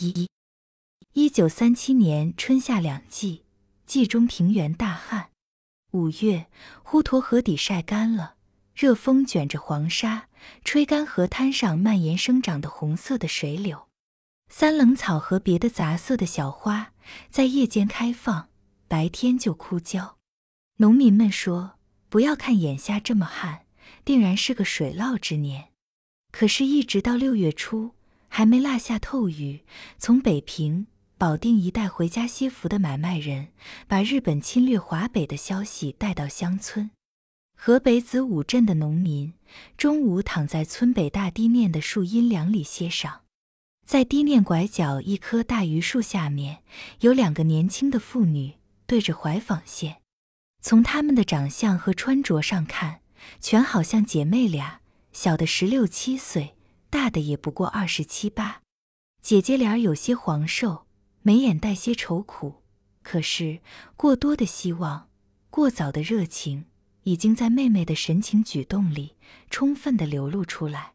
一，一一九三七年春夏两季，季中平原大旱。五月，滹沱河底晒干了，热风卷着黄沙，吹干河滩上蔓延生长的红色的水柳。三棱草和别的杂色的小花在夜间开放，白天就枯焦。农民们说：“不要看眼下这么旱，定然是个水涝之年。”可是，一直到六月初。还没落下透雨，从北平、保定一带回家歇伏的买卖人，把日本侵略华北的消息带到乡村。河北子午镇的农民中午躺在村北大堤面的树阴凉里歇晌，在堤面拐角一棵大榆树下面，有两个年轻的妇女对着怀纺线。从她们的长相和穿着上看，全好像姐妹俩，小的十六七岁。大的也不过二十七八，姐姐脸有些黄瘦，眉眼带些愁苦。可是过多的希望，过早的热情，已经在妹妹的神情举动里充分的流露出来。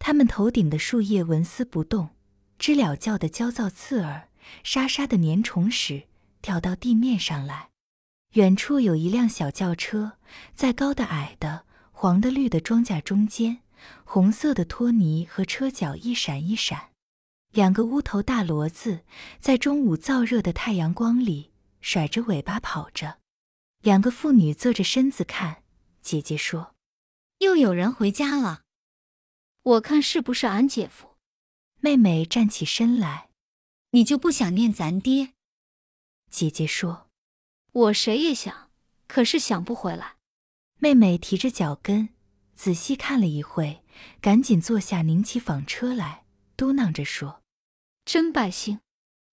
他们头顶的树叶纹丝不动，知了叫的焦躁刺耳，沙沙的粘虫时跳到地面上来。远处有一辆小轿车，在高的矮的、黄的绿的庄稼中间。红色的拖泥和车脚一闪一闪，两个乌头大骡子在中午燥热的太阳光里甩着尾巴跑着。两个妇女侧着身子看。姐姐说：“又有人回家了，我看是不是俺姐夫？”妹妹站起身来：“你就不想念咱爹？”姐姐说：“我谁也想，可是想不回来。”妹妹提着脚跟。仔细看了一会，赶紧坐下，拧起纺车来，嘟囔着说：“真百姓，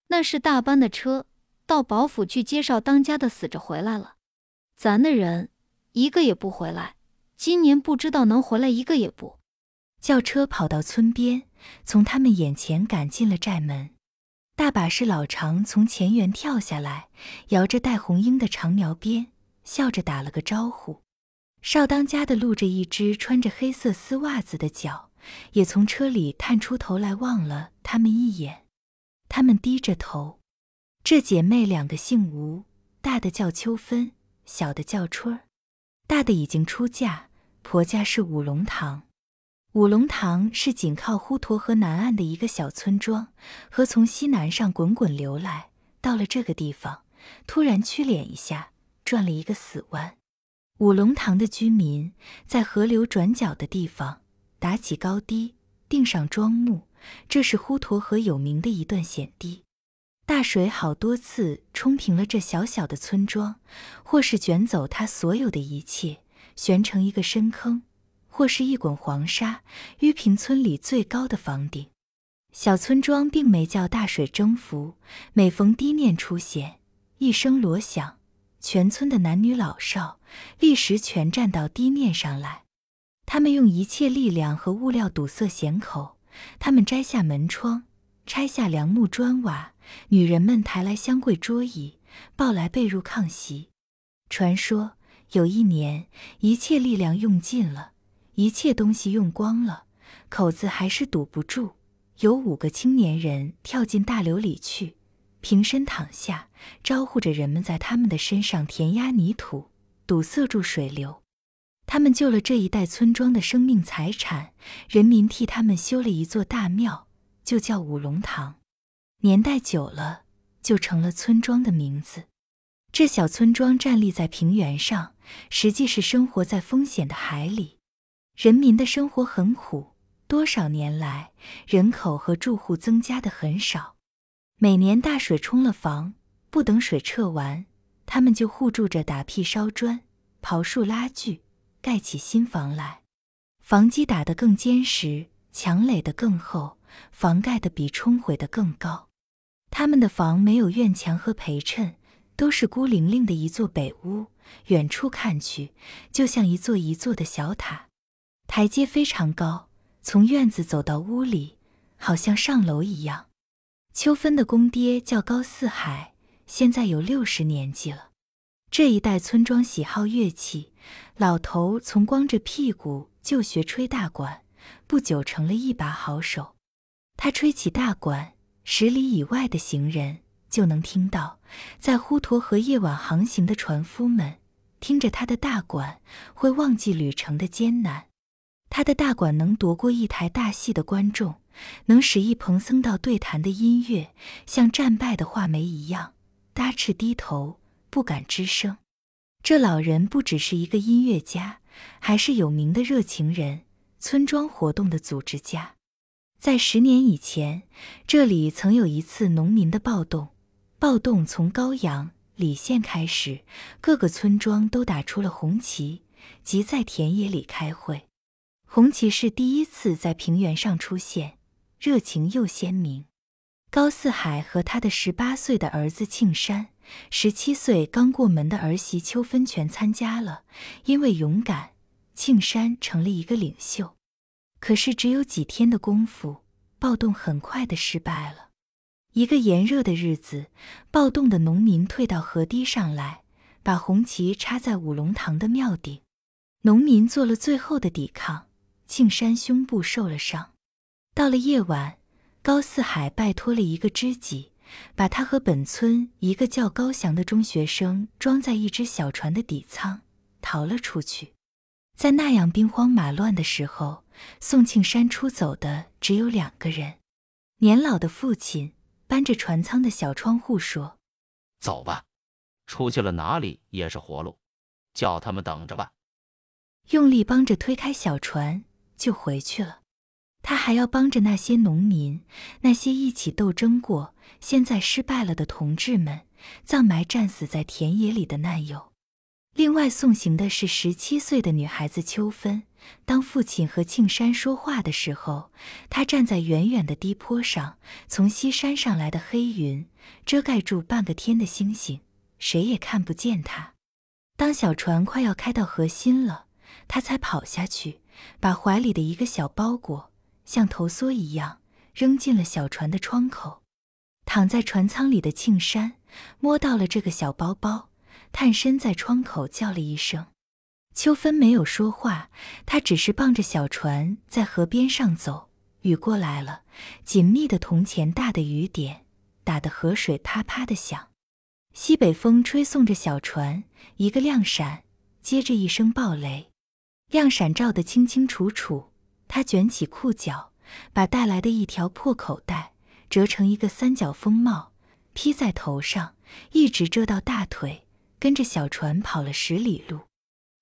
那是大班的车，到保府去介绍当家的死着回来了，咱的人一个也不回来，今年不知道能回来一个也不。”轿车跑到村边，从他们眼前赶进了寨门。大把是老常从前园跳下来，摇着戴红缨的长苗鞭，笑着打了个招呼。少当家的露着一只穿着黑色丝袜子的脚，也从车里探出头来望了他们一眼。他们低着头。这姐妹两个姓吴，大的叫秋芬，小的叫春儿。大的已经出嫁，婆家是五龙塘。五龙塘是紧靠滹沱河南岸的一个小村庄，河从西南上滚滚流来，到了这个地方，突然曲脸一下，转了一个死弯。五龙塘的居民在河流转角的地方打起高堤，钉上桩木，这是滹沱河有名的一段险堤。大水好多次冲平了这小小的村庄，或是卷走它所有的一切，悬成一个深坑；或是一滚黄沙淤平村里最高的房顶。小村庄并没叫大水征服，每逢堤面出现，一声锣响。全村的男女老少立时全站到堤面上来，他们用一切力量和物料堵塞险口。他们摘下门窗，拆下梁木砖瓦，女人们抬来香柜桌椅，抱来被褥炕席。传说有一年，一切力量用尽了，一切东西用光了，口子还是堵不住。有五个青年人跳进大流里去。平身躺下，招呼着人们在他们的身上填压泥土，堵塞住水流。他们救了这一带村庄的生命财产，人民替他们修了一座大庙，就叫五龙堂。年代久了，就成了村庄的名字。这小村庄站立在平原上，实际是生活在风险的海里。人民的生活很苦，多少年来，人口和住户增加的很少。每年大水冲了房，不等水撤完，他们就互助着打屁烧砖、刨树拉锯，盖起新房来。房基打得更坚实，墙垒得更厚，房盖的比冲毁的更高。他们的房没有院墙和陪衬，都是孤零零的一座北屋，远处看去就像一座一座的小塔。台阶非常高，从院子走到屋里，好像上楼一样。秋芬的公爹叫高四海，现在有六十年纪了。这一代村庄喜好乐器，老头从光着屁股就学吹大管，不久成了一把好手。他吹起大管，十里以外的行人就能听到，在滹沱河夜晚航行的船夫们听着他的大管，会忘记旅程的艰难。他的大管能夺过一台大戏的观众，能使一蓬僧道对谈的音乐像战败的画眉一样搭翅低头，不敢吱声。这老人不只是一个音乐家，还是有名的热情人，村庄活动的组织家。在十年以前，这里曾有一次农民的暴动。暴动从高阳、李县开始，各个村庄都打出了红旗，即在田野里开会。红旗是第一次在平原上出现，热情又鲜明。高四海和他的十八岁的儿子庆山。十七岁刚过门的儿媳秋芬全参加了，因为勇敢，庆山成了一个领袖。可是只有几天的功夫，暴动很快的失败了。一个炎热的日子，暴动的农民退到河堤上来，把红旗插在五龙堂的庙顶。农民做了最后的抵抗，庆山胸部受了伤。到了夜晚，高四海拜托了一个知己。把他和本村一个叫高翔的中学生装在一只小船的底舱，逃了出去。在那样兵荒马乱的时候，宋庆山出走的只有两个人。年老的父亲搬着船舱的小窗户说：“走吧，出去了哪里也是活路，叫他们等着吧。”用力帮着推开小船，就回去了。他还要帮着那些农民，那些一起斗争过、现在失败了的同志们，葬埋战死在田野里的难友。另外送行的是十七岁的女孩子秋芬。当父亲和庆山说话的时候，他站在远远的低坡上，从西山上来的黑云遮盖住半个天的星星，谁也看不见他。当小船快要开到河心了，他才跑下去，把怀里的一个小包裹。像头梭一样扔进了小船的窗口，躺在船舱里的庆山摸到了这个小包包，探身在窗口叫了一声。秋芬没有说话，她只是傍着小船在河边上走。雨过来了，紧密的铜钱大的雨点打得河水啪啪的响。西北风吹送着小船，一个亮闪接着一声暴雷，亮闪照得清清楚楚。他卷起裤脚，把带来的一条破口袋折成一个三角风帽，披在头上，一直遮到大腿，跟着小船跑了十里路。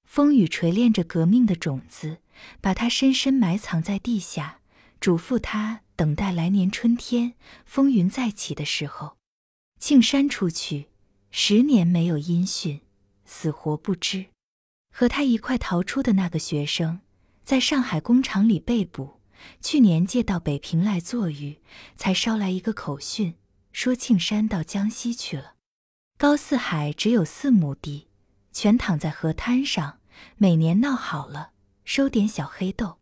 风雨锤炼着革命的种子，把它深深埋藏在地下，嘱咐他等待来年春天风云再起的时候。庆山出去十年没有音讯，死活不知。和他一块逃出的那个学生。在上海工厂里被捕，去年借到北平来坐狱，才捎来一个口讯，说庆山到江西去了。高四海只有四亩地，全躺在河滩上，每年闹好了，收点小黑豆。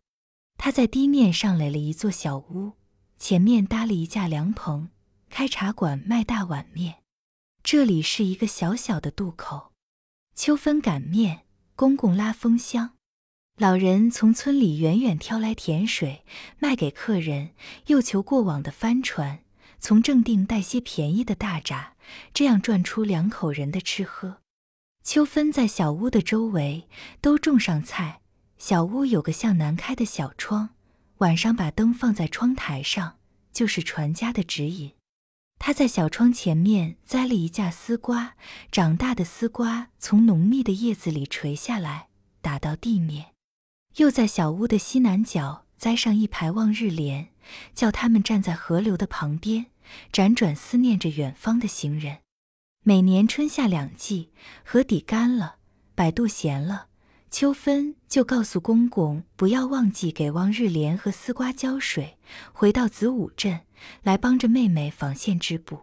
他在地面上垒了一座小屋，前面搭了一架凉棚，开茶馆卖大碗面。这里是一个小小的渡口。秋分擀面，公公拉风箱。老人从村里远远挑来甜水，卖给客人，又求过往的帆船，从正定带些便宜的大闸，这样赚出两口人的吃喝。秋分在小屋的周围都种上菜，小屋有个向南开的小窗，晚上把灯放在窗台上，就是船家的指引。他在小窗前面栽了一架丝瓜，长大的丝瓜从浓密的叶子里垂下来，打到地面。又在小屋的西南角栽上一排望日莲，叫他们站在河流的旁边，辗转思念着远方的行人。每年春夏两季，河底干了，摆渡闲了，秋分就告诉公公不要忘记给望日莲和丝瓜浇水，回到子午镇来帮着妹妹纺线织布。